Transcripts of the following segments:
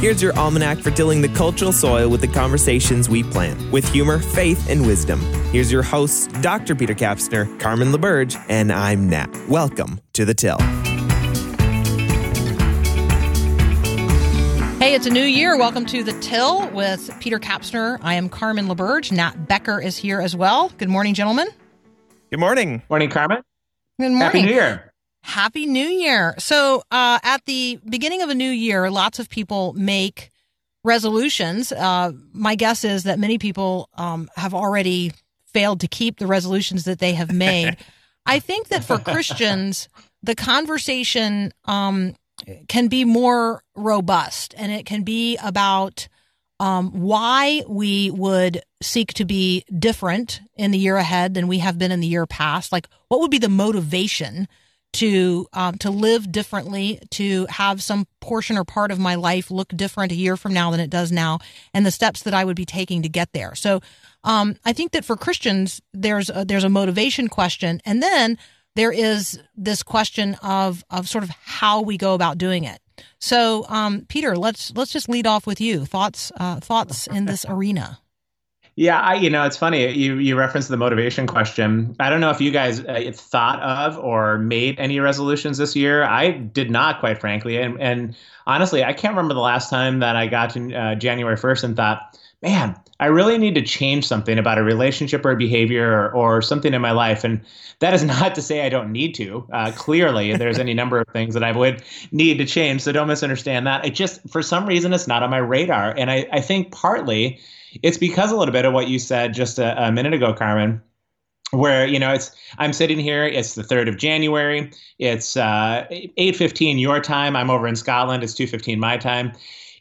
Here's your almanac for tilling the cultural soil with the conversations we plant, with humor, faith, and wisdom. Here's your hosts, Dr. Peter Kapsner, Carmen LaBerge, and I'm Nat. Welcome to The Till. Hey, it's a new year. Welcome to The Till with Peter Kapsner. I am Carmen LaBerge. Nat Becker is here as well. Good morning, gentlemen. Good morning. Morning, Carmen. Good morning. Happy New Year. Happy New Year. So, uh, at the beginning of a new year, lots of people make resolutions. Uh, my guess is that many people um, have already failed to keep the resolutions that they have made. I think that for Christians, the conversation um, can be more robust and it can be about um, why we would seek to be different in the year ahead than we have been in the year past. Like, what would be the motivation? To um, to live differently, to have some portion or part of my life look different a year from now than it does now, and the steps that I would be taking to get there. So, um, I think that for Christians, there's a, there's a motivation question, and then there is this question of of sort of how we go about doing it. So, um, Peter, let's let's just lead off with you. Thoughts uh, thoughts in this arena. Yeah, I, you know, it's funny. You you referenced the motivation question. I don't know if you guys uh, thought of or made any resolutions this year. I did not, quite frankly. And and honestly, I can't remember the last time that I got to uh, January first and thought, man, I really need to change something about a relationship or a behavior or, or something in my life. And that is not to say I don't need to. Uh, clearly, there's any number of things that I would need to change. So don't misunderstand that. It just, for some reason, it's not on my radar. And I, I think partly it's because a little bit of what you said just a, a minute ago, Carmen where you know it's i'm sitting here it's the 3rd of january it's uh, 8.15 your time i'm over in scotland it's 2.15 my time.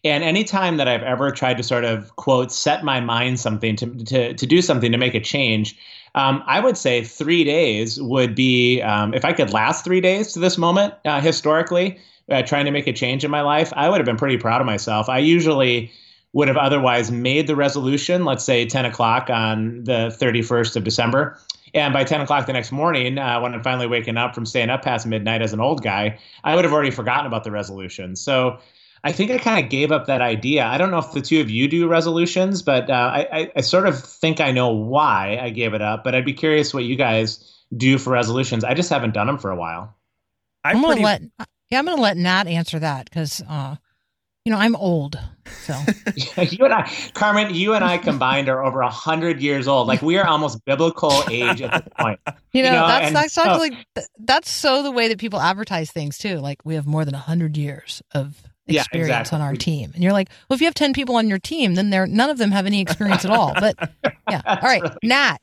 And anytime that i've ever tried to sort of quote set my mind something to, to, to do something to make a change um, i would say three days would be um, if i could last three days to this moment uh, historically uh, trying to make a change in my life i would have been pretty proud of myself. I usually would have otherwise made the resolution, let's say 10 o'clock on the 31st of December. And by 10 o'clock the next morning, uh, when I'm finally waking up from staying up past midnight as an old guy, I would have already forgotten about the resolution. So I think I kind of gave up that idea. I don't know if the two of you do resolutions, but uh, I, I, sort of think I know why I gave it up. But I'd be curious what you guys do for resolutions. I just haven't done them for a while. I'm, I'm gonna let yeah, I'm gonna let Nat answer that because uh, you know, I'm old, so you and I, Carmen, you and I combined are over a hundred years old. Like we are almost biblical age at this point. You know, you know? that's that's so, actually that's so the way that people advertise things too. Like we have more than a hundred years of experience yeah, exactly. on our team. And you're like, well, if you have 10 people on your team, then they're, none of them have any experience at all. But yeah. All right. Right. Nat,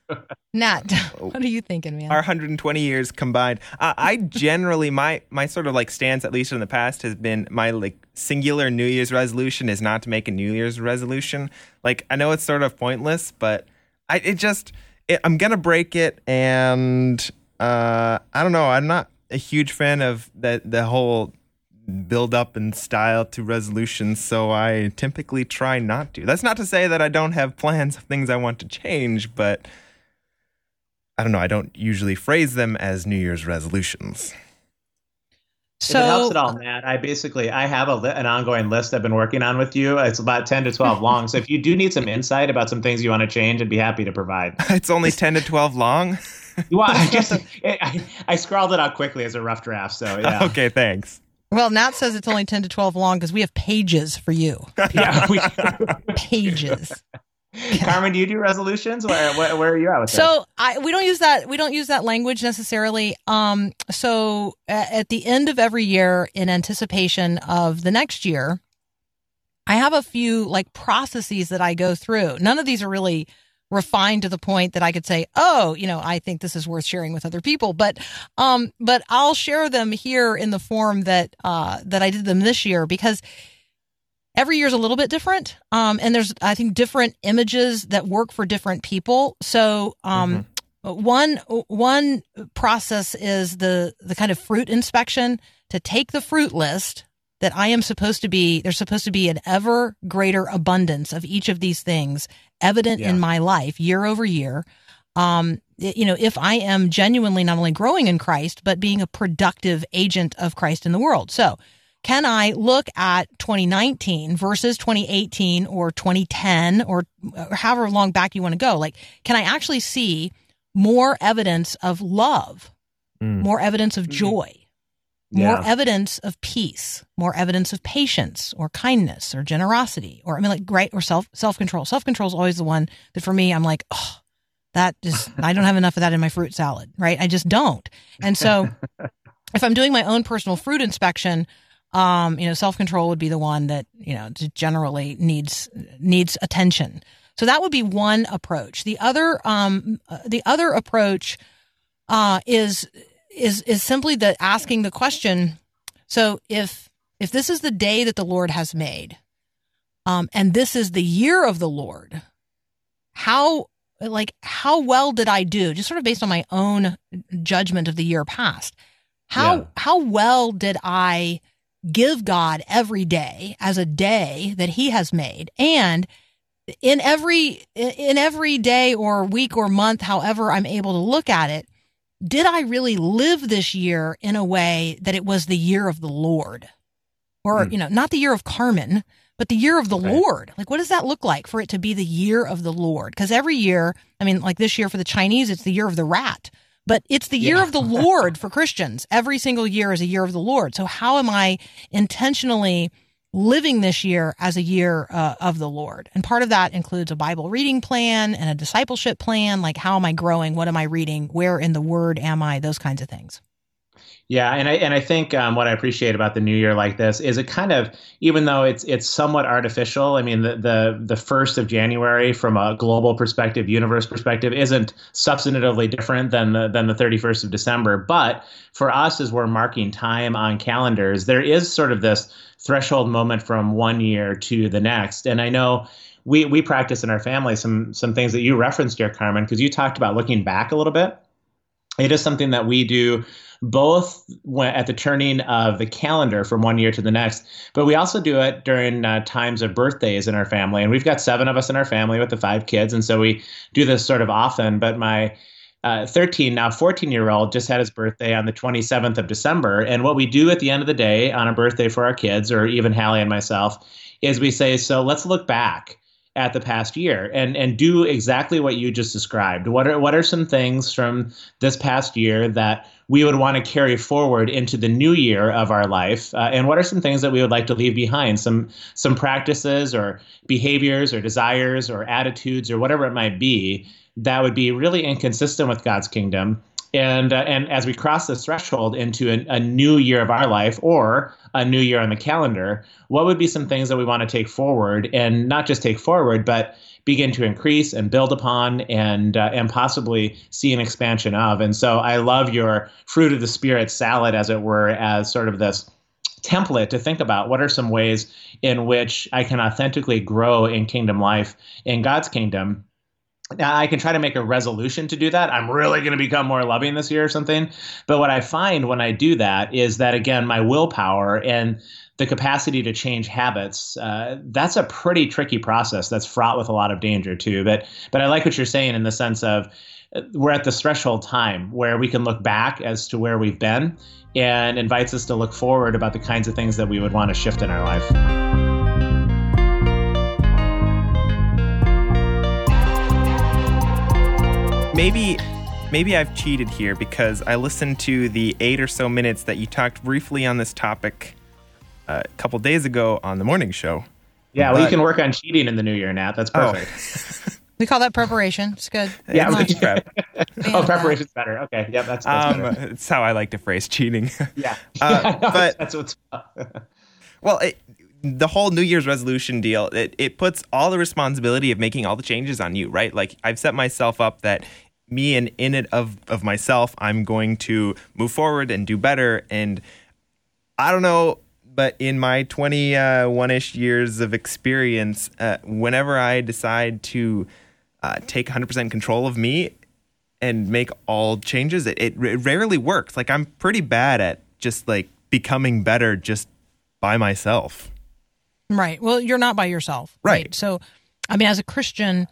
Nat, what are you thinking, man? Our 120 years combined. Uh, I generally, my, my sort of like stance, at least in the past, has been my like singular New Year's resolution is not to make a New Year's resolution. Like, I know it's sort of pointless, but I, it just, it, I'm going to break it. And uh, I don't know. I'm not a huge fan of that, the whole build up in style to resolutions, so I typically try not to. That's not to say that I don't have plans of things I want to change, but I don't know. I don't usually phrase them as New Year's resolutions. So, if it helps at all, Matt, I basically I have a an ongoing list I've been working on with you. It's about ten to twelve long. So if you do need some insight about some things you want to change, I'd be happy to provide. it's only ten to twelve long. you want? I just I, I scrawled it out quickly as a rough draft. So yeah. Okay, thanks. Well, Nat says it's only 10 to 12 long because we have pages for you. yeah, we, pages. Carmen, do you do resolutions? Where, where, where are you at with so I, we don't use that. We don't use that language necessarily. Um, so at the end of every year, in anticipation of the next year, I have a few like processes that I go through. None of these are really refined to the point that I could say, oh, you know, I think this is worth sharing with other people. But, um, but I'll share them here in the form that, uh, that I did them this year because every year is a little bit different. Um, and there's, I think, different images that work for different people. So, um, mm-hmm. One one process is the the kind of fruit inspection to take the fruit list that I am supposed to be, there's supposed to be an ever greater abundance of each of these things evident yeah. in my life year over year. Um, you know, if I am genuinely not only growing in Christ, but being a productive agent of Christ in the world. So can I look at 2019 versus 2018 or 2010 or, or however long back you want to go? Like, can I actually see more evidence of love, Mm. more evidence of Mhm. Joy, more Yeah. evidence of peace, more evidence of patience or kindness or generosity or I mean like great or self self control. Self control is always the one that for me I'm like, oh, that just I don't have enough of that in my fruit salad, right? I just don't. And so if I'm doing my own personal fruit inspection, um, you know, self control would be the one that you know generally needs needs attention. So that would be one approach. The other, um, uh, the other approach uh, is is is simply the asking the question. So if if this is the day that the Lord has made, um, and this is the year of the Lord, how like how well did I do? Just sort of based on my own judgment of the year past. How Yeah. how well did I give God every day as a day that He has made, and in every in every day or week or month, however I'm able to look at it, did I really live this year in a way that it was the year of the Lord? Or, Hmm. you know, not the year of Carmen, but the year of the Right. Lord. Like, what does that look like for it to be the year of the Lord? Because every year, I mean, like this year for the Chinese, it's the year of the rat, but it's the year Yeah. of the Lord for Christians. Every single year is a year of the Lord. So, how am I intentionally living this year as a year uh, of the Lord? And part of that includes a Bible reading plan and a discipleship plan. Like, how am I growing? What am I reading? Where in the Word am I? Those kinds of things. Yeah, and I and I think um, what I appreciate about the new year like this is it kind of even though it's it's somewhat artificial. I mean, the the the first of January from a global perspective, universe perspective, isn't substantively different than the than the thirty first of December. But for us, as we're marking time on calendars, there is sort of this threshold moment from one year to the next. And I know we we practice in our family some some things that you referenced here, Carmen, because you talked about looking back a little bit. It is something that we do both at the turning of the calendar from one year to the next, but we also do it during uh, times of birthdays in our family. And we've got seven of us in our family with the five kids, and so we do this sort of often. But my uh, 13 now 14 year old just had his birthday on the 27th of December, and what we do at the end of the day on a birthday for our kids, or even Hallie and myself, is we say, so let's look back at the past year and and do exactly what you just described. What are what are some things from this past year that we would want to carry forward into the new year of our life, uh, and what are some things that we would like to leave behind? Some some practices or behaviors or desires or attitudes or whatever it might be that would be really inconsistent with God's kingdom. And uh, and as we cross this threshold into a, a new year of our life or a new year on the calendar, what would be some things that we want to take forward and not just take forward, but begin to increase and build upon and uh, and possibly see an expansion of. And so I love your fruit of the spirit salad, as it were, as sort of this template to think about what are some ways in which I can authentically grow in kingdom life in God's kingdom. Now, I can try to make a resolution to do that. I'm really going to become more loving this year or something. But what I find when I do that is that, again, my willpower and the capacity to change habits uh, that's a pretty tricky process that's fraught with a lot of danger too but but i like what you're saying in the sense of uh, we're at this threshold time where we can look back as to where we've been and invites us to look forward about the kinds of things that we would want to shift in our life maybe maybe I've cheated here because I listened to the eight or so minutes that you talked briefly on this topic uh, a couple days ago on the morning show. yeah well But- you can work on cheating in the new year nat that's Oh. perfect We call that preparation. It's good. Yeah, Come. It's prep. oh preparation's better okay yeah that's, that's um, better. it's how I like to phrase cheating. yeah, uh, but- that's what's Well, it, the whole New Year's resolution deal, it, it puts all the responsibility of making all the changes on you, right? Like I've set myself up that me and in it of, of myself, I'm going to move forward and do better. And I don't know, but in my 21 ish years of experience, uh, whenever I decide to uh, take 100% control of me and make all changes, it, it, it rarely works. Like I'm pretty bad at just like becoming better just by myself. Right. Well, you're not by yourself. Right. So, I mean, as a Christian,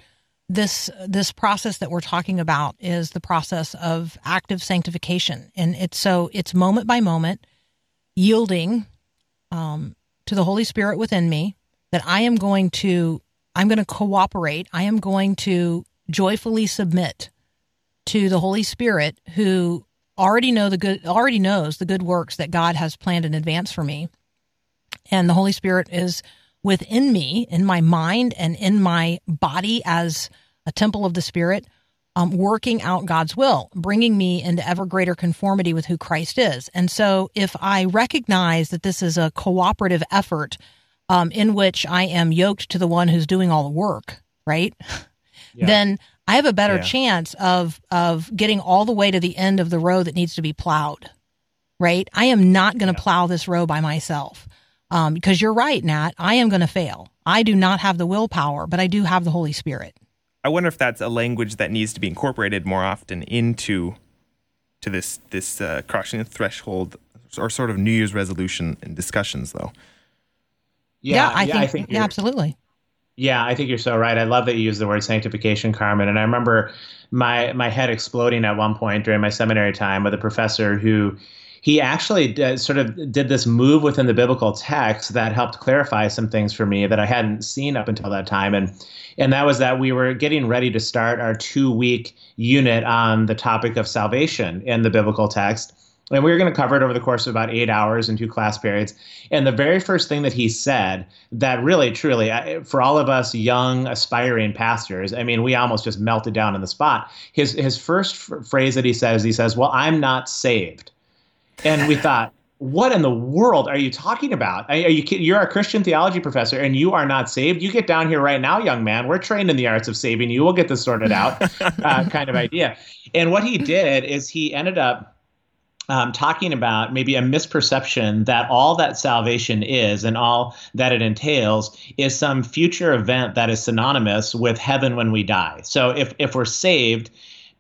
this this process that we're talking about is the process of active sanctification, and it's so it's moment by moment, yielding um, to the Holy Spirit within me that I am going to I'm going to cooperate. I am going to joyfully submit to the Holy Spirit who already know the good already knows the good works that God has planned in advance for me. And the Holy Spirit is within me, in my mind and in my body as a temple of the Spirit, um, working out God's will, bringing me into ever greater conformity with who Christ is. And so, if I recognize that this is a cooperative effort um, in which I am yoked to the one who's doing all the work, right? Yeah. Then I have a better yeah. chance of of getting all the way to the end of the row that needs to be plowed. Right? I am not going to yeah. plow this row by myself. Um, because you're right, Nat. I am going to fail. I do not have the willpower, but I do have the Holy Spirit. I wonder if that's a language that needs to be incorporated more often into to this this uh, crossing the threshold or sort of New Year's resolution and discussions, though. Yeah, yeah I, yeah, think, I think yeah, absolutely. Yeah, I think you're so right. I love that you use the word sanctification, Carmen. And I remember my my head exploding at one point during my seminary time with a professor who he actually did, sort of did this move within the biblical text that helped clarify some things for me that I hadn't seen up until that time. And and that was that we were getting ready to start our two week unit on the topic of salvation in the biblical text. And we were going to cover it over the course of about eight hours in two class periods. And the very first thing that he said that really, truly, for all of us young, aspiring pastors, I mean, we almost just melted down on the spot. His, his first phrase that he says, he says, Well, I'm not saved. And we thought, what in the world are you talking about? Are you you're a Christian theology professor and you are not saved? You get down here right now, young man. We're trained in the arts of saving you. We'll get this sorted out, uh, kind of idea. And what he did is he ended up um, talking about maybe a misperception that all that salvation is and all that it entails is some future event that is synonymous with heaven when we die. So if if we're saved,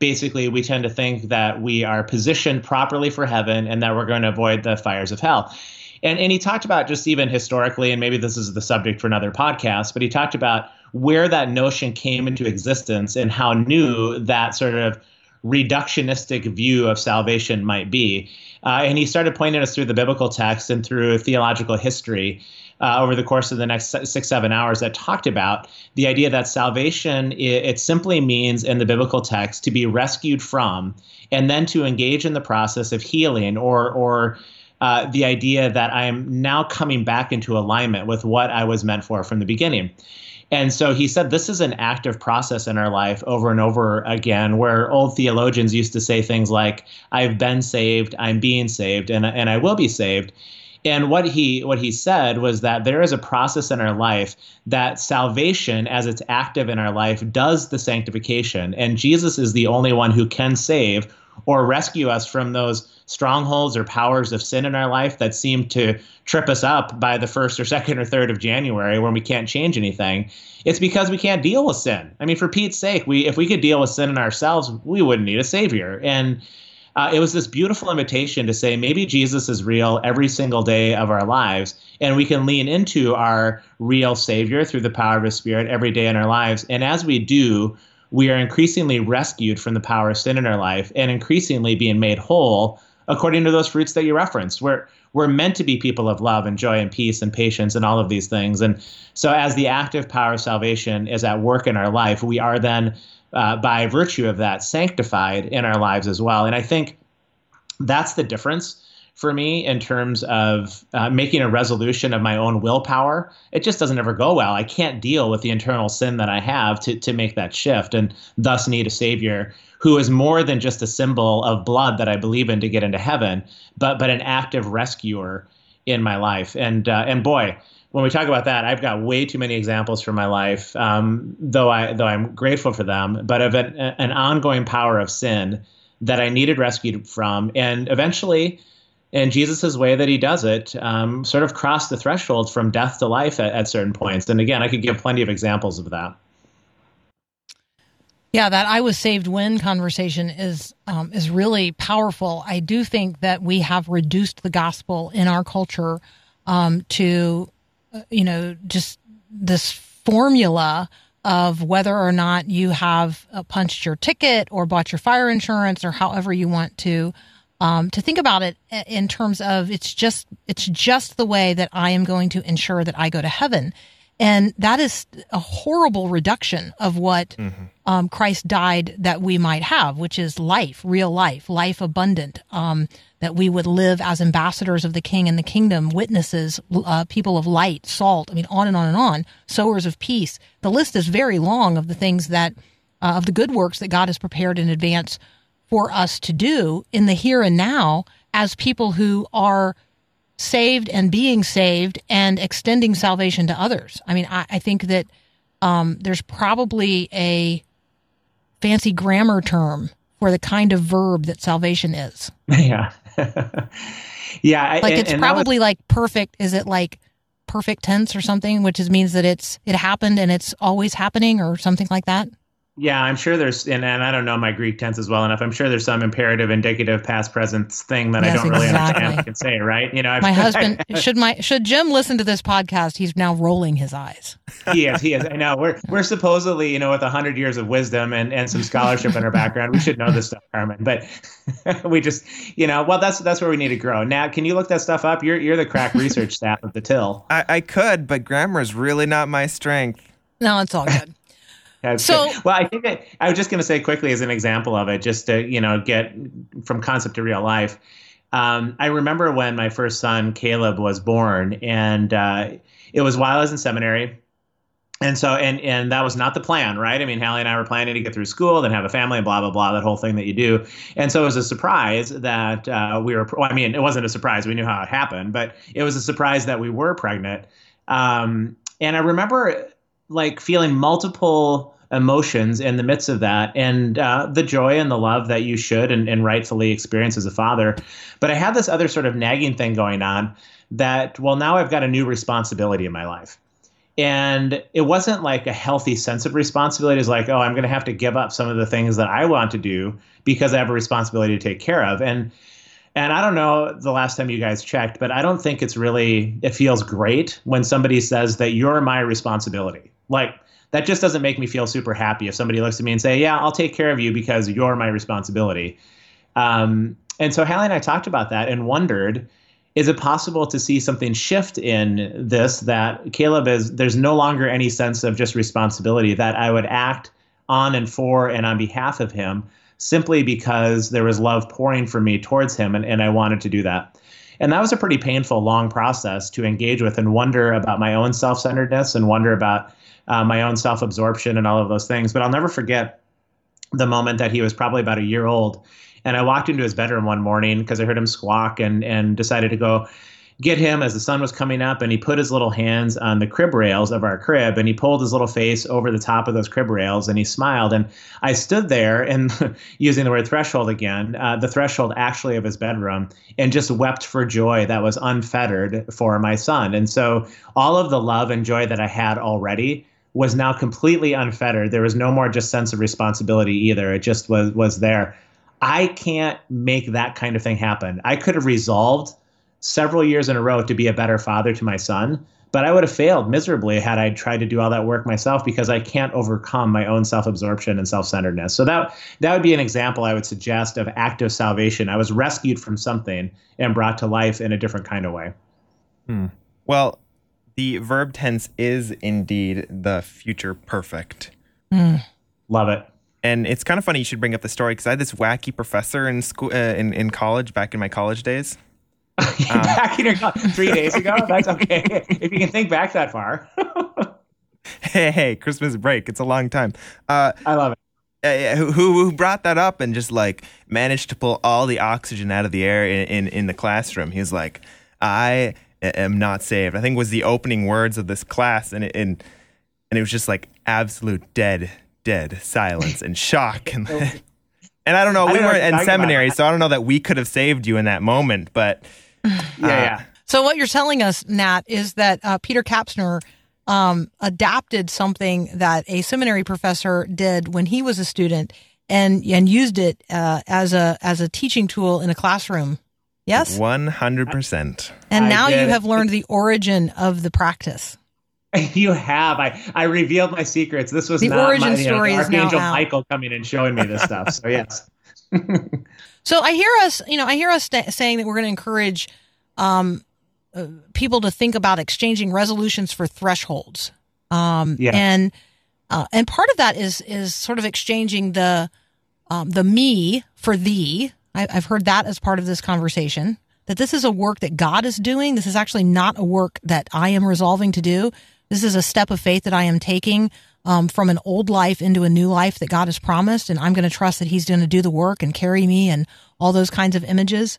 basically we tend to think that we are positioned properly for heaven and that we're going to avoid the fires of hell. And and he talked about just even historically, and maybe this is the subject for another podcast, but he talked about where that notion came into existence and how new that sort of reductionistic view of salvation might be. Uh, and he started pointing us through the biblical text and through theological history uh, over the course of the next six, seven hours that talked about the idea that salvation, it, it simply means in the biblical text to be rescued from and then to engage in the process of healing or, or uh, the idea that I am now coming back into alignment with what I was meant for from the beginning. And so he said this is an active process in our life over and over again, where old theologians used to say things like, I've been saved, I'm being saved, and, and I will be saved. And what he what he said was that there is a process in our life that salvation, as it's active in our life, does the sanctification. And Jesus is the only one who can save or rescue us from those strongholds or powers of sin in our life that seem to trip us up by the first or second or third of January when we can't change anything. It's because we can't deal with sin. I mean, for Pete's sake, we if we could deal with sin in ourselves, we wouldn't need a savior. And uh, it was this beautiful invitation to say maybe Jesus is real every single day of our lives, and we can lean into our real Savior through the power of His Spirit every day in our lives. And as we do, we are increasingly rescued from the power of sin in our life and increasingly being made whole according to those fruits that you referenced. We're we're meant to be people of love and joy and peace and patience and all of these things. And so, as the active power of salvation is at work in our life, we are then, uh, by virtue of that, sanctified in our lives as well. And I think that's the difference for me in terms of uh, making a resolution of my own willpower. It just doesn't ever go well. I can't deal with the internal sin that I have to, to make that shift and thus need a savior who is more than just a symbol of blood that I believe in to get into heaven, but but an active rescuer in my life. And uh, and boy, when we talk about that, I've got way too many examples from my life, um, though I though I'm grateful for them, but of an, an ongoing power of sin that I needed rescued from, and eventually in Jesus' way that he does it, um, sort of cross the threshold from death to life at, at certain points. And again, I could give plenty of examples of that. Yeah, that I was saved when conversation is um, is really powerful. I do think that we have reduced the gospel in our culture um, to, you know, just this formula of whether or not you have uh, punched your ticket or bought your fire insurance or however you want to um, to think about it in terms of it's just it's just the way that I am going to ensure that I go to heaven. And that is a horrible reduction of what mm-hmm. um, Christ died that we might have, which is life, real life, life abundant, um, that we would live as ambassadors of the King and the kingdom, witnesses, uh, people of light, salt. I mean, on and on and on, sowers of peace. The list is very long of the things that, uh, of the good works that God has prepared in advance for us to do in the here and now as people who are saved and being saved and extending salvation to others. I mean, I, I think that um, there's probably a fancy grammar term for the kind of verb that salvation is. Yeah. yeah. Like and, it's and probably was... like perfect. Is it like perfect tense or something, which is, means that it's, it happened and it's always happening or something like that? Yeah, I'm sure there's, and, and I don't know my Greek tenses well enough. I'm sure there's some imperative, indicative, past, present thing that yes, I don't really exactly. understand. I can say right. You know, my husband should my should Jim listen to this podcast? He's now rolling his eyes. he is. He is. I know. We're we're supposedly, you know, with hundred years of wisdom and, and some scholarship in our background, we should know this stuff, Carmen. But we just, you know, well, that's that's where we need to grow. Now, can you look that stuff up? You're you're the crack research staff of the Till. I, I could, but grammar is really not my strength. No, it's all good. That's so, good. well, I think that, I was just going to say quickly as an example of it, just to you know get from concept to real life. Um, I remember when my first son Caleb was born, and uh, it was while I was in seminary. And so, and and that was not the plan, right? I mean, Hallie and I were planning to get through school, then have a family, and blah blah blah, that whole thing that you do. And so it was a surprise that uh, we were. Well, I mean, it wasn't a surprise; we knew how it happened, but it was a surprise that we were pregnant. Um, and I remember like feeling multiple emotions in the midst of that and uh, the joy and the love that you should and, and rightfully experience as a father. But I had this other sort of nagging thing going on that, well, now I've got a new responsibility in my life. And it wasn't like a healthy sense of responsibility. It's like, oh, I'm going to have to give up some of the things that I want to do because I have a responsibility to take care of. And and I don't know the last time you guys checked, but I don't think it's really, it feels great when somebody says that you're my responsibility. Like, that just doesn't make me feel super happy if somebody looks at me and say, "Yeah, I'll take care of you because you're my responsibility." Um, and so Hallie and I talked about that and wondered, is it possible to see something shift in this that Caleb is there's no longer any sense of just responsibility that I would act on and for and on behalf of him simply because there was love pouring from me towards him and, and I wanted to do that. And that was a pretty painful, long process to engage with and wonder about my own self centeredness and wonder about uh, my own self absorption and all of those things. But I'll never forget the moment that he was probably about a year old. And I walked into his bedroom one morning because I heard him squawk and, and decided to go get him as the sun was coming up and he put his little hands on the crib rails of our crib and he pulled his little face over the top of those crib rails and he smiled and i stood there and using the word threshold again uh, the threshold actually of his bedroom and just wept for joy that was unfettered for my son and so all of the love and joy that i had already was now completely unfettered. There was no more just sense of responsibility either. It just was was there. I can't make that kind of thing happen. I could have resolved several years in a row to be a better father to my son, but I would have failed miserably had I tried to do all that work myself because I can't overcome my own self-absorption and self-centeredness. So that that would be an example I would suggest of active salvation. I was rescued from something and brought to life in a different kind of way. Hmm. Well, the verb tense is indeed the future perfect. Mm. Love it. And it's kind of funny you should bring up the story because I had this wacky professor in school uh, in in college back in my college days. back in your three days ago. That's okay if you can think back that far. hey, hey, Christmas break. It's a long time. Uh, I love it. Uh, who, who brought that up and just like managed to pull all the oxygen out of the air in, in, in the classroom? He was like, I am not saved. I think was the opening words of this class, and it, and and it was just like absolute dead, dead silence and shock, and and I don't know. We were in seminary, so I don't know that we could have saved you in that moment, but yeah, uh, yeah. So what you're telling us, Nat, is that uh, Peter Kapsner um, adapted something that a seminary professor did when he was a student, and and used it uh, as a as a teaching tool in a classroom. Yes? 100%. And now you have learned the origin of the practice. You have. I I revealed my secrets. This was the not origin my, you know, story is Archangel now out. Michael coming and showing me this stuff. So yes. So I hear us, you know, I hear us st- saying that we're going to encourage um, uh, people to think about exchanging resolutions for thresholds. Um, Yeah. And uh, and part of that is is sort of exchanging the um, the me for thee. I, I've heard that as part of this conversation. That this is a work that God is doing. This is actually not a work that I am resolving to do. This is a step of faith that I am taking um, from an old life into a new life that God has promised, and I'm going to trust that He's going to do the work and carry me and all those kinds of images.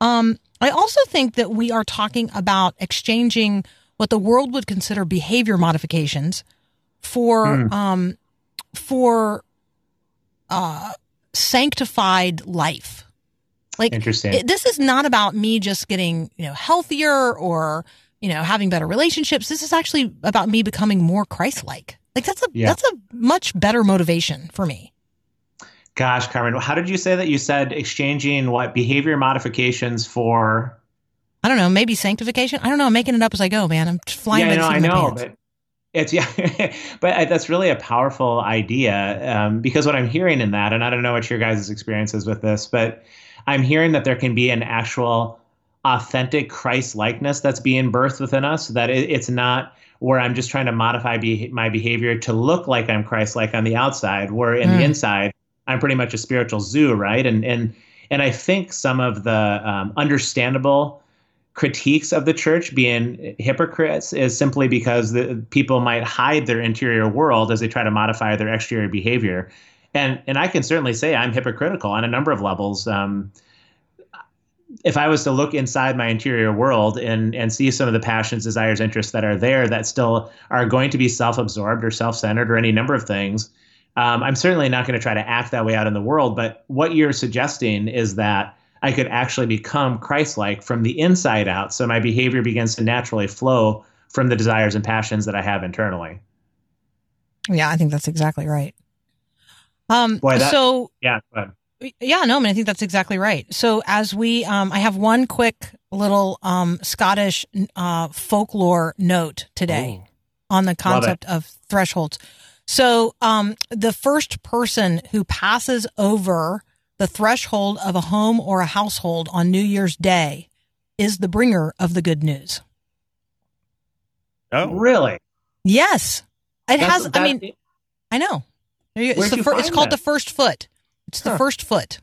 Um, I also think that we are talking about exchanging what the world would consider behavior modifications for um, for uh, sanctified life. Like Interesting. it- this is not about me just getting you know healthier or you know having better relationships. This is actually about me becoming more Christ-like. Like that's a Yeah. that's a much better motivation for me. Gosh, Carmen, how did you say that? You said exchanging what behavior modifications for? I don't know, maybe sanctification. I don't know. I'm making it up as I go, man. I'm flying yeah, by the no, seat I of my know, pants. but it's yeah, but I- that's really a powerful idea um, because what I'm hearing in that, and I don't know what your guys' experiences with this, but I'm hearing that there can be an actual authentic Christ likeness that's being birthed within us. That it, it's not where I'm just trying to modify be, my behavior to look like I'm Christ like on the outside, where in the Mm. inside I'm pretty much a spiritual zoo, right? And and and I think some of the um, understandable critiques of the church being hypocrites is simply because the people might hide their interior world as they try to modify their exterior behavior. And and I can certainly say I'm hypocritical on a number of levels. Um, if I was to look inside my interior world and and see some of the passions, desires, interests that are there that still are going to be self-absorbed or self-centered or any number of things, um, I'm certainly not going to try to act that way out in the world. But what you're suggesting is that I could actually become Christ-like from the inside out, so my behavior begins to naturally flow from the desires and passions that I have internally. Yeah, I think that's exactly right. Um, Boy, that- so Yeah. Yeah, no, I mean, I think that's exactly right. So as we, um, I have one quick little um, Scottish uh, folklore note today on the concept of thresholds. So um, the first person who passes over the threshold of a home or a household on New Year's Day is the bringer of the good news. Oh, really, Yes, it That's- has. I that- mean, I know. There you- Where'd It's, the fir- it's called that? the first foot. It's the Huh. first foot.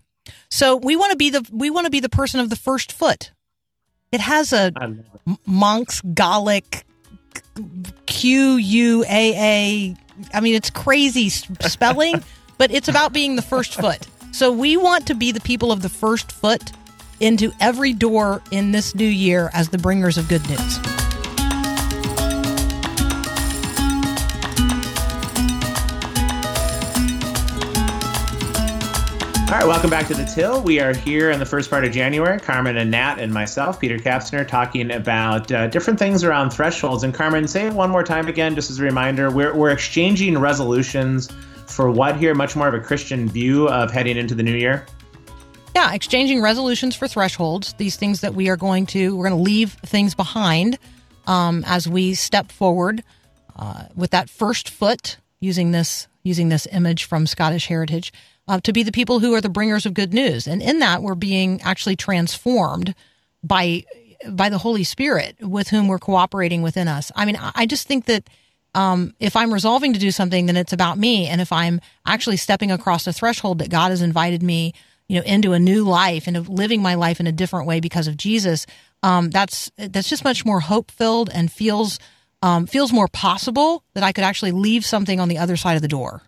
So we want to be the we want to be the person of the first foot. It has a it. Monks Gallic Q U A A. I mean, it's crazy spelling, but it's about being the first foot. So we want to be the people of the first foot into every door in this new year as the bringers of good news. All right, welcome back to the Till. We are here in the first part of January. Carmen and Nat and myself, Peter Kapsner, talking about uh, different things around thresholds. And Carmen, say it one more time again, just as a reminder. We're, we're exchanging resolutions for what here? Much more of a Christian view of heading into the new year. Yeah, exchanging resolutions for thresholds. These things that we are going to we're going to leave things behind um, as we step forward uh, with that first foot. Using this using this image from Scottish heritage uh, to be the people who are the bringers of good news, and in that we're being actually transformed by by the Holy Spirit with whom we're cooperating within us. I mean, I just think that um, if I'm resolving to do something, then it's about me. And if I'm actually stepping across a threshold that God has invited me, you know, into a new life, into living my life in a different way because of Jesus, um, that's that's just much more hope filled and feels um, feels more possible that I could actually leave something on the other side of the door.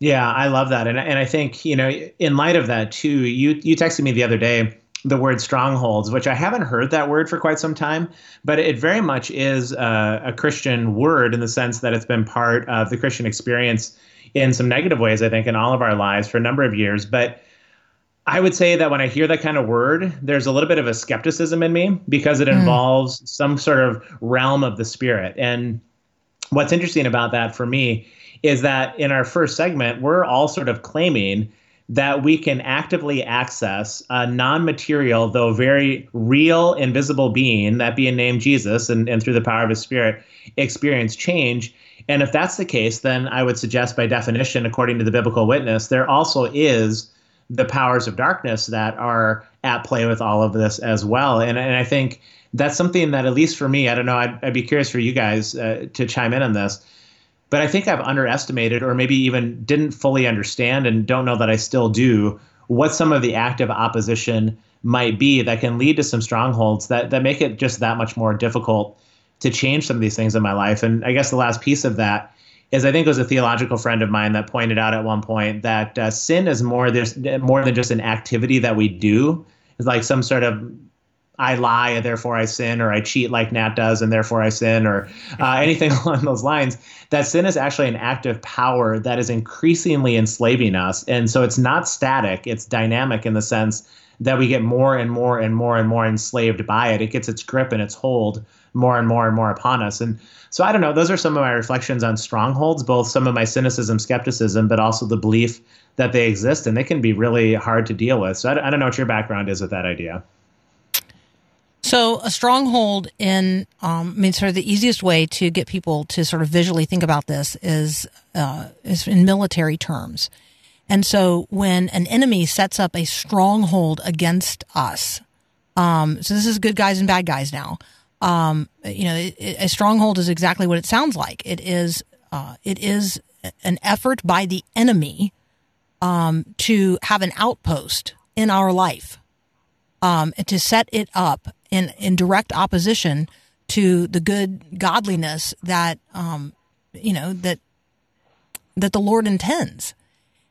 Yeah, I love that, and and I think you know, in light of that too, you you texted me the other day the word strongholds, which I haven't heard that word for quite some time, but it very much is a, a Christian word in the sense that it's been part of the Christian experience in some negative ways, I think, in all of our lives for a number of years. But I would say that when I hear that kind of word, there's a little bit of a skepticism in me because it hmm. involves some sort of realm of the spirit. And what's interesting about that for me is that in our first segment, we're all sort of claiming that we can actively access a non-material though very real invisible being that being named jesus and, and through the power of his spirit experience change. And if that's the case then i would suggest by definition according to the biblical witness there also is the powers of darkness that are at play with all of this as well. And, and i think that's something that at least for me i don't know i'd, I'd be curious for you guys uh, to chime in on this but I think I've underestimated or maybe even didn't fully understand and don't know that I still do what some of the active opposition might be that can lead to some strongholds that, that make it just that much more difficult to change some of these things in my life. And I guess the last piece of that is I think it was a theological friend of mine that pointed out at one point that uh, sin is more there's more than just an activity that we do. It's like some sort of I lie, and therefore I sin, or I cheat like Nat does, and therefore I sin, or uh, anything along those lines. That sin is actually an active power that is increasingly enslaving us. And so it's not static, it's dynamic in the sense that we get more and more and more and more enslaved by it. It gets its grip and its hold more and more and more upon us. And so I don't know, those are some of my reflections on strongholds, both some of my cynicism, skepticism, but also the belief that they exist and they can be really hard to deal with. So I, I don't know what your background is with that idea. So a stronghold in, um, I mean, sort of the easiest way to get people to sort of visually think about this is, uh, is in military terms. And so when an enemy sets up a stronghold against us, um, so this is good guys and bad guys now. Um, you know, it, it, a stronghold is exactly what it sounds like. It is, uh, it is an effort by the enemy, um, to have an outpost in our life, um, to set it up in, in direct opposition to the good godliness that, um, you know, that, that the Lord intends.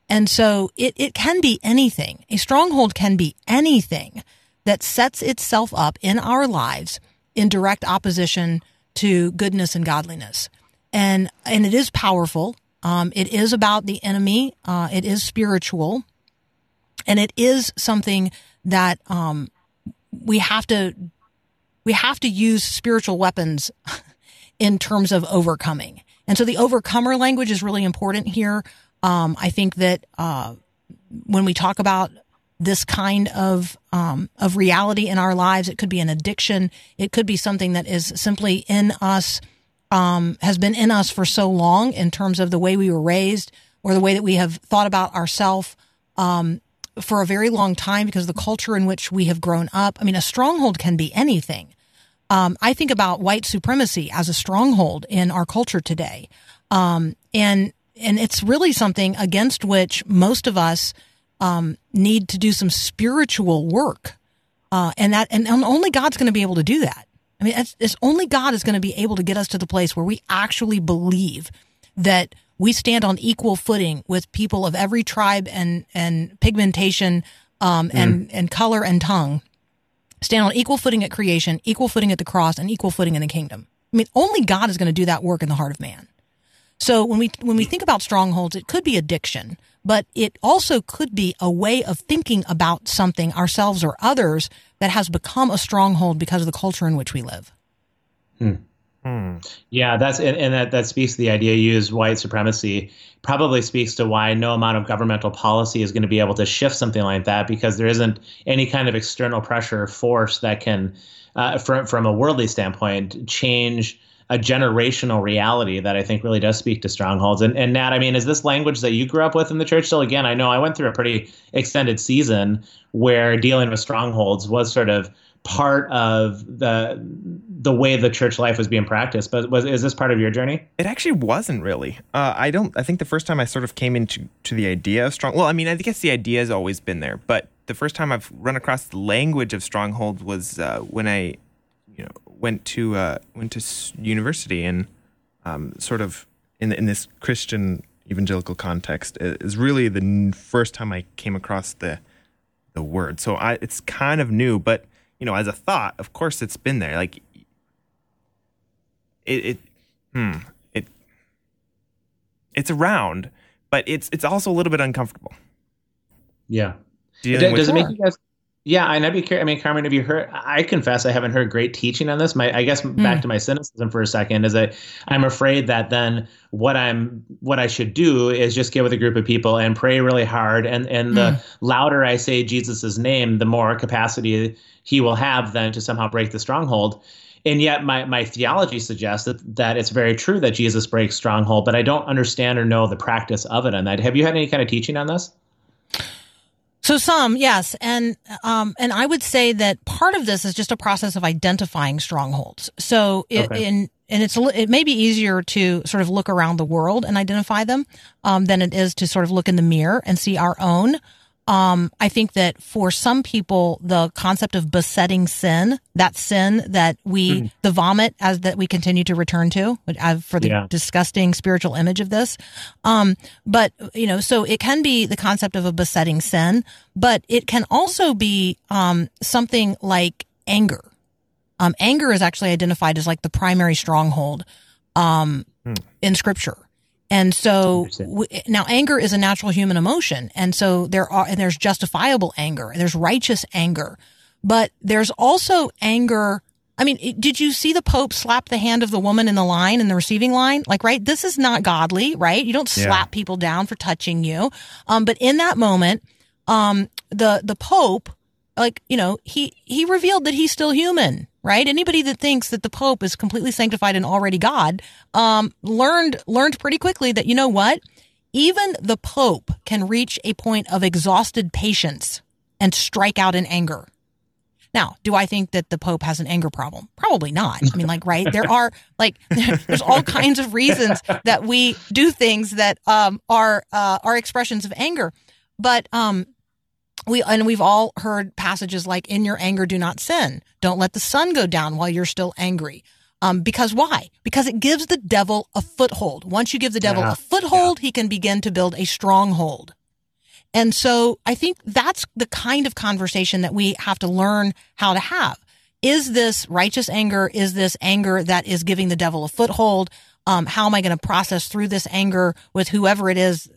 And so it, it can be anything. A stronghold can be anything that sets itself up in our lives in direct opposition to goodness and godliness. And, and it is powerful. Um, it is about the enemy. Uh, it is spiritual and it is something that, um, we have to we have to use spiritual weapons in terms of overcoming. And so the overcomer language is really important here. Um, I think that uh, when we talk about this kind of um, of reality in our lives, it could be an addiction. It could be something that is simply in us, um, has been in us for so long in terms of the way we were raised or the way that we have thought about ourselves. Um, for a very long time because the culture in which we have grown up. I mean, a stronghold can be anything. Um, I think about white supremacy as a stronghold in our culture today. Um, and, and it's really something against which most of us, um, need to do some spiritual work. Uh, and that, and only God's going to be able to do that. I mean, it's, it's only God is going to be able to get us to the place where we actually believe that we stand on equal footing with people of every tribe and and pigmentation um, and mm. and color and tongue stand on equal footing at creation, equal footing at the cross, and equal footing in the kingdom. I mean, only God is going to do that work in the heart of man. So when we when we think about strongholds, it could be addiction, but it also could be a way of thinking about something ourselves or others that has become a stronghold because of the culture in which we live. Hmm. Hmm. Yeah, that's and, and, that that speaks to the idea you use white supremacy. Probably speaks to why no amount of governmental policy is going to be able to shift something like that because there isn't any kind of external pressure or force that can, uh, from from a worldly standpoint, change a generational reality that I think really does speak to strongholds. And and Nat, I mean, is this language that you grew up with in the church? Still, again, I know I went through a pretty extended season where dealing with strongholds was sort of part of the the way the church life was being practiced. But was is this part of your journey? It actually wasn't really. Uh, I don't. I think the first time I sort of came into to the idea of strong. Well, I mean, I guess the idea has always been there, but the first time I've run across the language of stronghold was uh, when I, you know, went to uh, went to university and um, sort of in in this Christian evangelical context is really the first time I came across the the word. So I, it's kind of new, but you know, as a thought, of course it's been there. Like it, it hmm, it it's around, but it's it's also a little bit uncomfortable. Yeah. Does, does it make you guys Yeah, and I'd be curious. I mean, Carmen, have you heard? I confess I haven't heard great teaching on this. My, I guess mm. back to my cynicism for a second is that I'm afraid that then what I'm, what I should do is just get with a group of people and pray really hard, and and mm. the louder I say Jesus's name, the more capacity he will have then to somehow break the stronghold. And yet, my my theology suggests that that it's very true that Jesus breaks stronghold, but I don't understand or know the practice of it. On that, have you had any kind of teaching on this? So some, yes, and um, and I would say that part of this is just a process of identifying strongholds. So it, okay. in and it's it may be easier to sort of look around the world and identify them um, than it is to sort of look in the mirror and see our own. Um, I think that for some people, the concept of besetting sin, that sin that we, mm. the vomit as that we continue to return to for the yeah. disgusting spiritual image of this. Um, but, you know, so it can be the concept of a besetting sin, but it can also be, um, something like anger. Um, anger is actually identified as like the primary stronghold, um, mm. in scripture. And so now anger is a natural human emotion. And so there are, and there's justifiable anger. There's righteous anger, but there's also anger. I mean, did you see the Pope slap the hand of the woman in the line in the receiving line? Like, right? This is not godly, right? You don't slap yeah. people down for touching you. Um, but in that moment, um, the, the Pope, like, you know, he, he revealed that he's still human right? Anybody that thinks that the Pope is completely sanctified and already God, um, learned, learned pretty quickly that, you know what? Even the Pope can reach a point of exhausted patience and strike out in anger. Now, do I think that the Pope has an anger problem? Probably not. I mean, like, right? There are like, there's all kinds of reasons that we do things that um, are uh, are expressions of anger. But um, we and we've all heard passages like in your anger do not sin. Don't let the sun go down while you're still angry. Um, because why? Because it gives the devil a foothold. Once you give the devil yeah. a foothold yeah. he can begin to build a stronghold. And so i think that's the kind of conversation that we have to learn how to have. Is this righteous anger is this anger that is giving the devil a foothold? Um, how am i going to process through this anger with whoever it is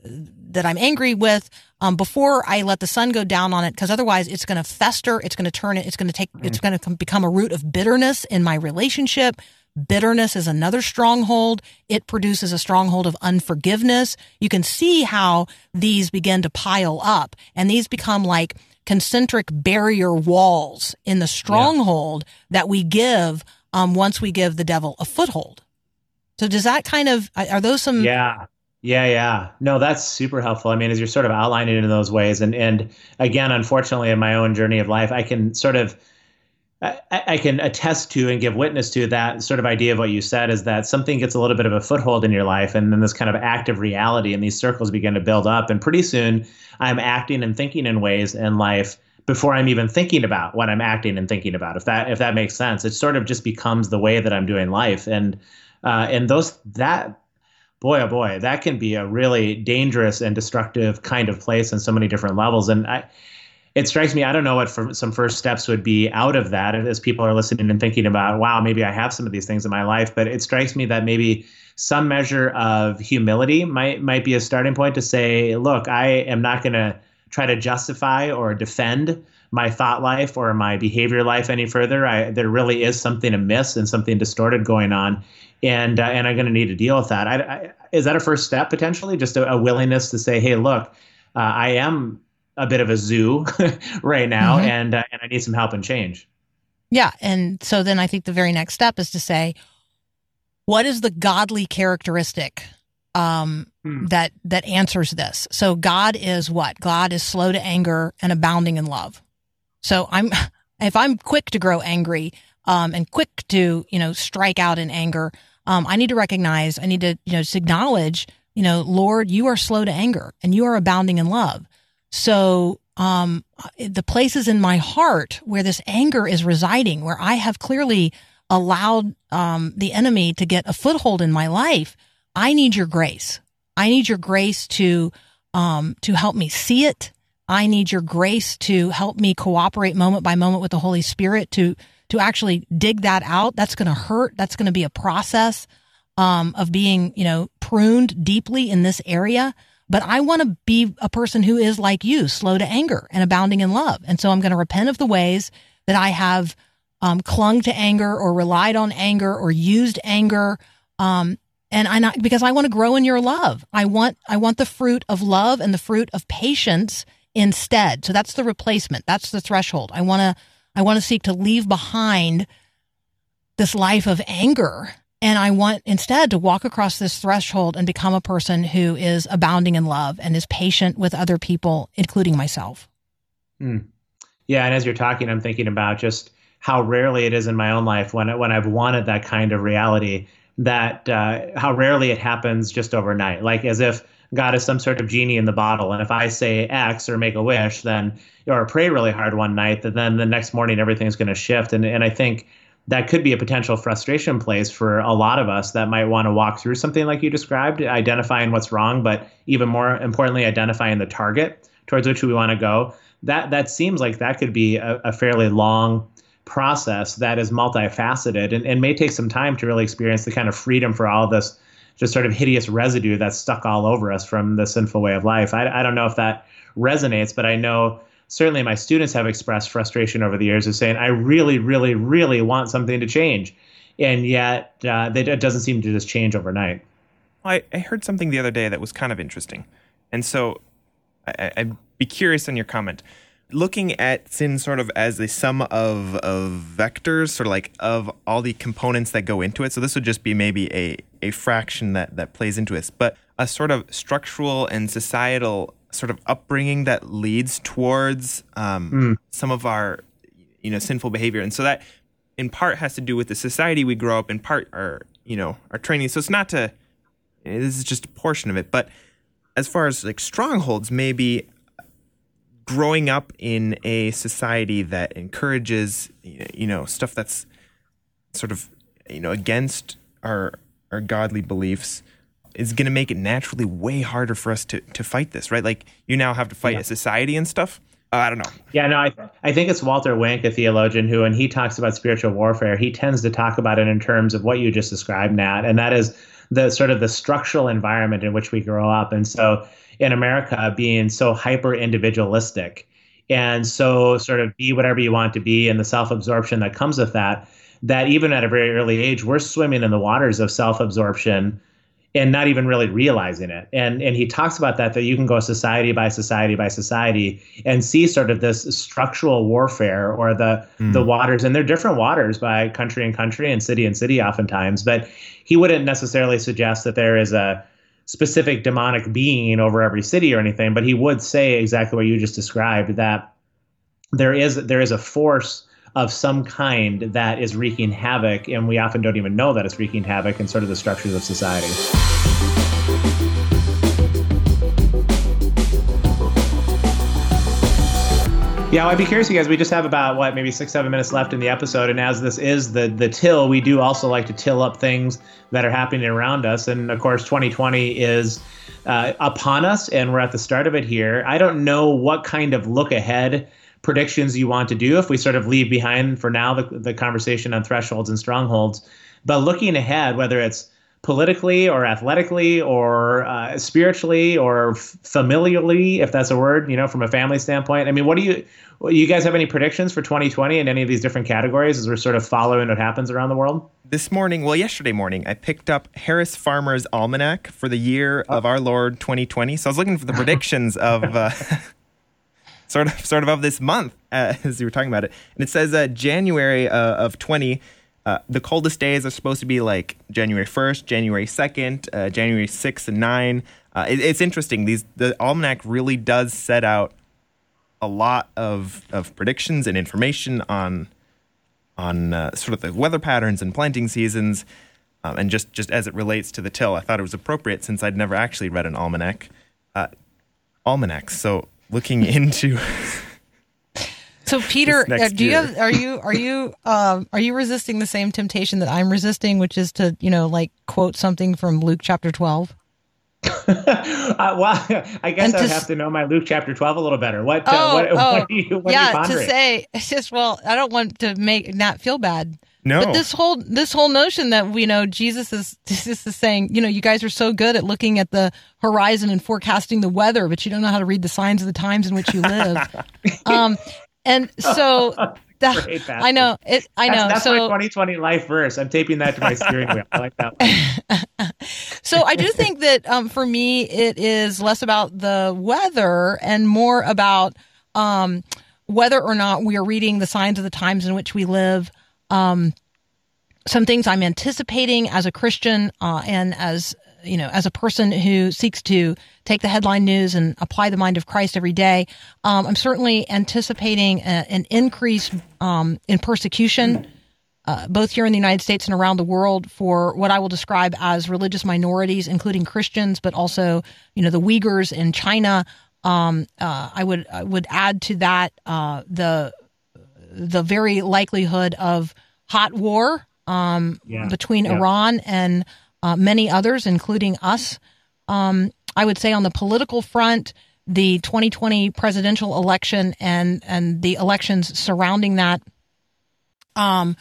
that i'm angry with um, before I let the sun go down on it, because otherwise it's going to fester. It's going to turn it. It's going to take. Mm. It's going to become a root of bitterness in my relationship. Bitterness is another stronghold. It produces a stronghold of unforgiveness. You can see how these begin to pile up, and these become like concentric barrier walls in the stronghold yeah. that we give um, once we give the devil a foothold. So does that kind of are those some yeah yeah, yeah. No, that's super helpful. I mean, as you're sort of outlining it in those ways, and and again, unfortunately, in my own journey of life, I can sort of I, I, can attest to and give witness to that sort of idea of what you said is that something gets a little bit of a foothold in your life, and then this kind of active reality and these circles begin to build up, and pretty soon I'm acting and thinking in ways in life before I'm even thinking about what I'm acting and thinking about. If that if that makes sense, it sort of just becomes the way that I'm doing life, and uh, and those that boy, oh boy, that can be a really dangerous and destructive kind of place on so many different levels. And I, it strikes me, I don't know what for, some first steps would be out of that as people are listening and thinking about, wow, maybe I have some of these things in my life. But it strikes me that maybe some measure of humility might might be a starting point to say, look, I am not going to try to justify or defend my thought life or my behavior life any further. I, there really is something amiss and something distorted going on and uh, and I'm going to need to deal with that. I, I, is that a first step potentially? Just a, a willingness to say, hey, look, uh, I am a bit of a zoo right now, mm-hmm. and uh, and I need some help and change. Yeah, and so then I think the very next step is to say, what is the godly characteristic um, hmm. that that answers this? So God is what? God is slow to anger and abounding in love. So I'm if I'm quick to grow angry, um, and quick to, you know, strike out in anger. Um, I need to recognize, I need to, you know, just acknowledge, you know, Lord, you are slow to anger and you are abounding in love. So, um, the places in my heart where this anger is residing, where I have clearly allowed, um, the enemy to get a foothold in my life, I need your grace. I need your grace to, um, to help me see it. I need your grace to help me cooperate moment by moment with the Holy Spirit to, to actually dig that out, that's going to hurt. That's going to be a process um, of being, you know, pruned deeply in this area. but I want to be a person who is like you, slow to anger and abounding in love. And so I'm going to repent of the ways that I have um, clung to anger or relied on anger or used anger. Um, and I not because I want to grow in your love. I want I want the fruit of love and the fruit of patience instead. So that's the replacement. That's the threshold. I want to I want to seek to leave behind this life of anger and I want instead to walk across this threshold and become a person who is abounding in love and is patient with other people, including myself. Hmm. Yeah, and as you're talking, I'm thinking about just how rarely it is in my own life when when I've wanted that kind of reality. That uh, how rarely it happens just overnight, like as if God is some sort of genie in the bottle, and if I say X or make a wish, then or pray really hard one night, that then the next morning everything's going to shift. And and I think that could be a potential frustration place for a lot of us that might want to walk through something like you described, identifying what's wrong, but even more importantly, identifying the target towards which we want to go. That that seems like that could be a, a fairly long process that is multifaceted and, and may take some time to really experience the kind of freedom for all of this just sort of hideous residue that's stuck all over us from the sinful way of life. I, I don't know if that resonates, but I know certainly my students have expressed frustration over the years of saying, I really, really, really want something to change. And yet uh, it doesn't seem to just change overnight. I, I heard something the other day that was kind of interesting. And so I, I'd be curious on your comment. Looking at sin sort of as a sum of, of vectors, sort of like of all the components that go into it. So this would just be maybe a, a fraction that, that plays into it. But a sort of structural and societal sort of upbringing that leads towards um, mm. some of our you know sinful behavior and so that in part has to do with the society we grow up in part our you know our training so it's not to this is just a portion of it but as far as like strongholds maybe growing up in a society that encourages you know stuff that's sort of you know against our our godly beliefs is going to make it naturally way harder for us to to fight this, right? Like you now have to fight yeah. a society and stuff. Uh, I don't know. Yeah, no, I, I think it's Walter Wink, a theologian, who, when he talks about spiritual warfare, he tends to talk about it in terms of what you just described, Nat, and that is the sort of the structural environment in which we grow up. And so, in America, being so hyper individualistic and so sort of be whatever you want to be, and the self absorption that comes with that, that even at a very early age, we're swimming in the waters of self absorption and not even really realizing it. And and he talks about that that you can go society by society by society and see sort of this structural warfare or the mm. the waters and they're different waters by country and country and city and city oftentimes, but he wouldn't necessarily suggest that there is a specific demonic being over every city or anything, but he would say exactly what you just described that there is there is a force of some kind that is wreaking havoc, and we often don't even know that it's wreaking havoc in sort of the structures of society. Yeah, I'd be curious, you guys. We just have about what, maybe six, seven minutes left in the episode, and as this is the the till, we do also like to till up things that are happening around us. And of course, 2020 is uh, upon us, and we're at the start of it here. I don't know what kind of look ahead predictions you want to do if we sort of leave behind for now the, the conversation on thresholds and strongholds. But looking ahead, whether it's politically or athletically or uh, spiritually or f- familially, if that's a word, you know, from a family standpoint. I mean, what do you, you guys have any predictions for 2020 in any of these different categories as we're sort of following what happens around the world? This morning, well, yesterday morning, I picked up Harris Farmer's Almanac for the year oh. of our Lord 2020. So I was looking for the predictions of. Uh, sort of sort of of this month uh, as you were talking about it. And it says uh, January uh, of 20. Uh, the coldest days are supposed to be like January 1st, January 2nd, uh, January 6th and 9. Uh, it, it's interesting. These the almanac really does set out a lot of of predictions and information on on sort of the weather patterns and planting seasons. Um, and just, just as it relates to the till, I thought it was appropriate since I'd never actually read an almanac. almanacs. So looking into. So Peter, uh, do you have, are you are you um, are you resisting the same temptation that I'm resisting, which is to you know like quote something from Luke chapter twelve? uh, well, I guess I would have to know my Luke chapter twelve a little better. What? Uh, oh, what, oh, what, you, what yeah, to say it's just well, I don't want to make not feel bad No. But this whole this whole notion that you know Jesus is Jesus is saying you know you guys are so good at looking at the horizon and forecasting the weather, but you don't know how to read the signs of the times in which you live. um, and so that, I know it. I know. That's, that's so, my 2020 life verse. I'm taping that to my steering wheel. I like that. so I do think that um, for me, it is less about the weather and more about um, whether or not we are reading the signs of the times in which we live. Um, some things I'm anticipating as a Christian uh, and as you know, as a person who seeks to take the headline news and apply the mind of Christ every day, um, I'm certainly anticipating a, an increase um, in persecution, uh, both here in the United States and around the world, for what I will describe as religious minorities, including Christians, but also, you know, the Uyghurs in China. Um, uh, I would I would add to that uh, the the very likelihood of hot war um, yeah. between yeah. Iran and uh, many others, including us. Um, I would say on the political front, the 2020 presidential election and and the elections surrounding that, um,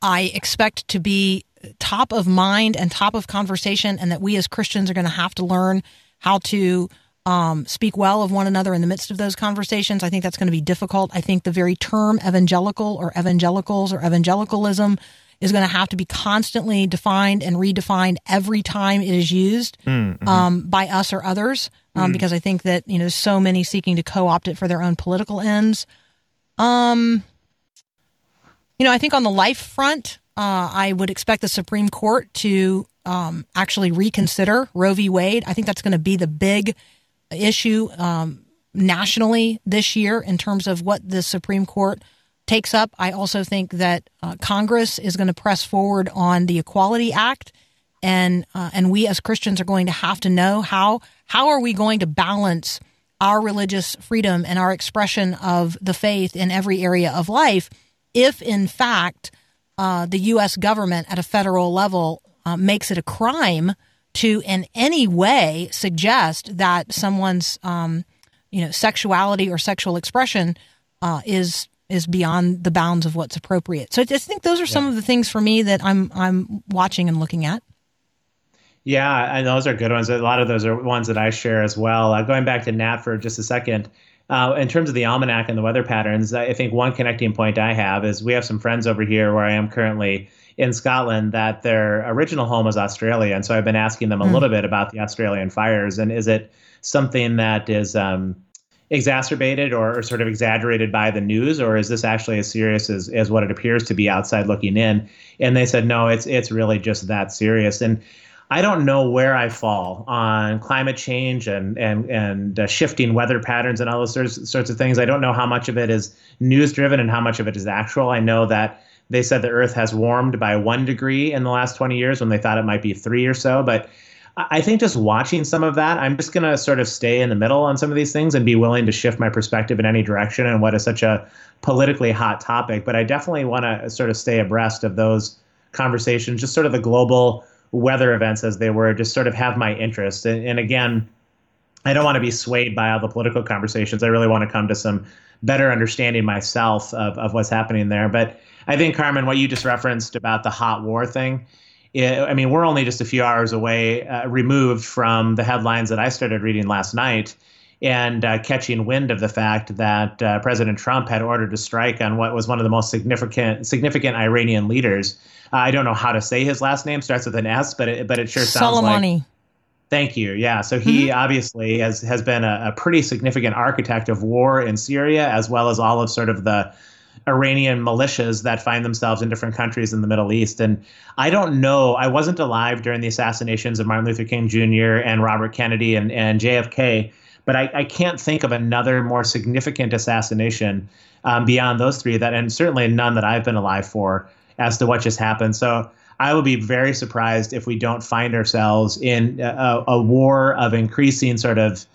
I expect to be top of mind and top of conversation, and that we as Christians are going to have to learn how to um, speak well of one another in the midst of those conversations. I think that's going to be difficult. I think the very term evangelical or evangelicals or evangelicalism is going to have to be constantly defined and redefined every time it is used mm-hmm. um, by us or others, um, mm. because I think that you know there's so many seeking to co-opt it for their own political ends. Um, you know, I think on the life front, uh, I would expect the Supreme Court to um, actually reconsider Roe v. Wade. I think that's going to be the big issue um, nationally this year in terms of what the Supreme Court takes up. I also think that uh, Congress is going to press forward on the Equality Act, and uh, and we as Christians are going to have to know how how are we going to balance our religious freedom and our expression of the faith in every area of life if, in fact, uh, the U.S. government at a federal level uh, makes it a crime to in any way suggest that someone's um, you know sexuality or sexual expression uh, is is beyond the bounds of what's appropriate. So I just think those are some yeah. of the things for me that I'm I'm watching and looking at. Yeah, and those are good ones. A lot of those are ones that I share as well. Uh, going back to Nat for just a second, uh, in terms of the almanac and the weather patterns, I think one connecting point I have is we have some friends over here where I am currently in Scotland that their original home is Australia, and so I've been asking them a mm. little bit about the Australian fires and is it something that is um, exacerbated or, or, sort of exaggerated by the news, or is this actually as serious as, as what it appears to be outside looking in? And they said, no, it's it's really just that serious. And I don't know where I fall on climate change and and and uh, shifting weather patterns and all those sorts, sorts of things. I don't know how much of it is news driven and how much of it is actual. I know that they said the Earth has warmed by one degree in the last 20 years when they thought it might be three or so, but I think just watching some of that, I'm just going to sort of stay in the middle on some of these things and be willing to shift my perspective in any direction and what is such a politically hot topic. But I definitely want to sort of stay abreast of those conversations, just sort of the global weather events as they were, just sort of have my interest. And, and again, I don't want to be swayed by all the political conversations. I really want to come to some better understanding myself of, of what's happening there. But I think, Carmen, what you just referenced about the hot war thing, I mean, we're only just a few hours away, uh, removed from the headlines that I started reading last night and uh, catching wind of the fact that uh, President Trump had ordered a strike on what was one of the most significant significant Iranian leaders. I don't know how to say his last name, starts with an S, but it, but it sure sounds Soleimani. like. Thank you. Yeah. So he mm-hmm. obviously has has been a, a pretty significant architect of war in Syria, as well as all of sort of the Iranian militias that find themselves in different countries in the Middle East. And I don't know, I wasn't alive during the assassinations of Martin Luther King Jr. and Robert Kennedy and, and JFK, but I, I can't think of another more significant assassination um, beyond those three that, and certainly none that I've been alive for as to what just happened. So I would be very surprised if we don't find ourselves in a, a war of increasing sort of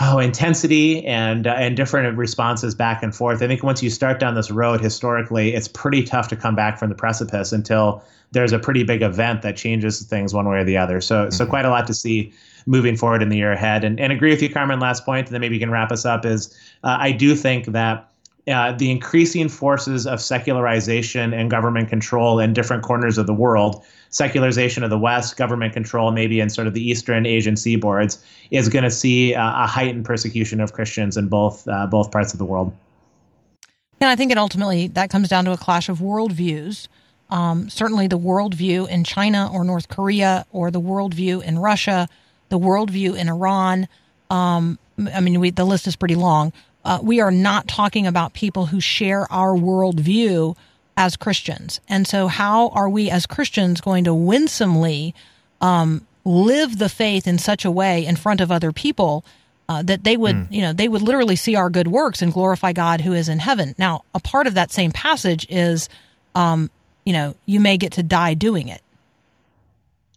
oh, intensity and uh, and different responses back and forth. I think once you start down this road, historically, it's pretty tough to come back from the precipice until there's a pretty big event that changes things one way or the other. So mm-hmm. so quite a lot to see moving forward in the year ahead. And and agree with you, Carmen. Last point, and then maybe you can wrap us up. Is uh, I do think that uh, the increasing forces of secularization and government control in different corners of the world, secularization of the West, government control maybe in sort of the Eastern Asian seaboards, is going to see uh, a heightened persecution of Christians in both uh, both parts of the world. And I think it ultimately that comes down to a clash of worldviews. Um, certainly, the worldview in China or North Korea, or the worldview in Russia, the worldview in Iran. Um, I mean, we, the list is pretty long. Uh, we are not talking about people who share our worldview as Christians. And so, how are we as Christians going to winsomely um, live the faith in such a way in front of other people uh, that they would, mm. you know, they would literally see our good works and glorify God who is in heaven? Now, a part of that same passage is, um, you know, you may get to die doing it.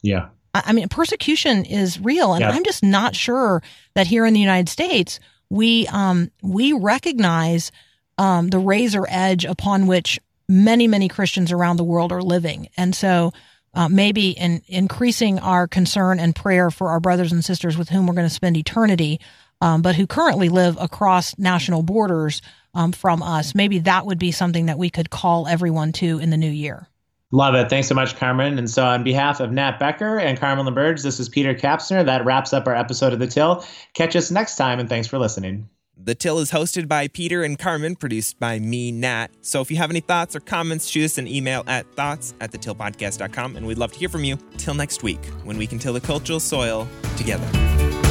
Yeah. I, I mean, persecution is real, and yeah. I'm just not sure that here in the United States we um, we recognize um, the razor edge upon which many many Christians around the world are living, and so. Uh, maybe in increasing our concern and prayer for our brothers and sisters with whom we're going to spend eternity, um, but who currently live across national borders um, from us. Maybe that would be something that we could call everyone to in the new year. Love it. Thanks so much, Carmen. And so, on behalf of Nat Becker and Carmen LaBerge, this is Peter Kapsner. That wraps up our episode of The Till. Catch us next time, and thanks for listening. The Till is hosted by Peter and Carmen, produced by me, Nat. So if you have any thoughts or comments, shoot us an email at thoughts at thetillpodcast.com, and we'd love to hear from you. Till next week, when we can till the cultural soil together.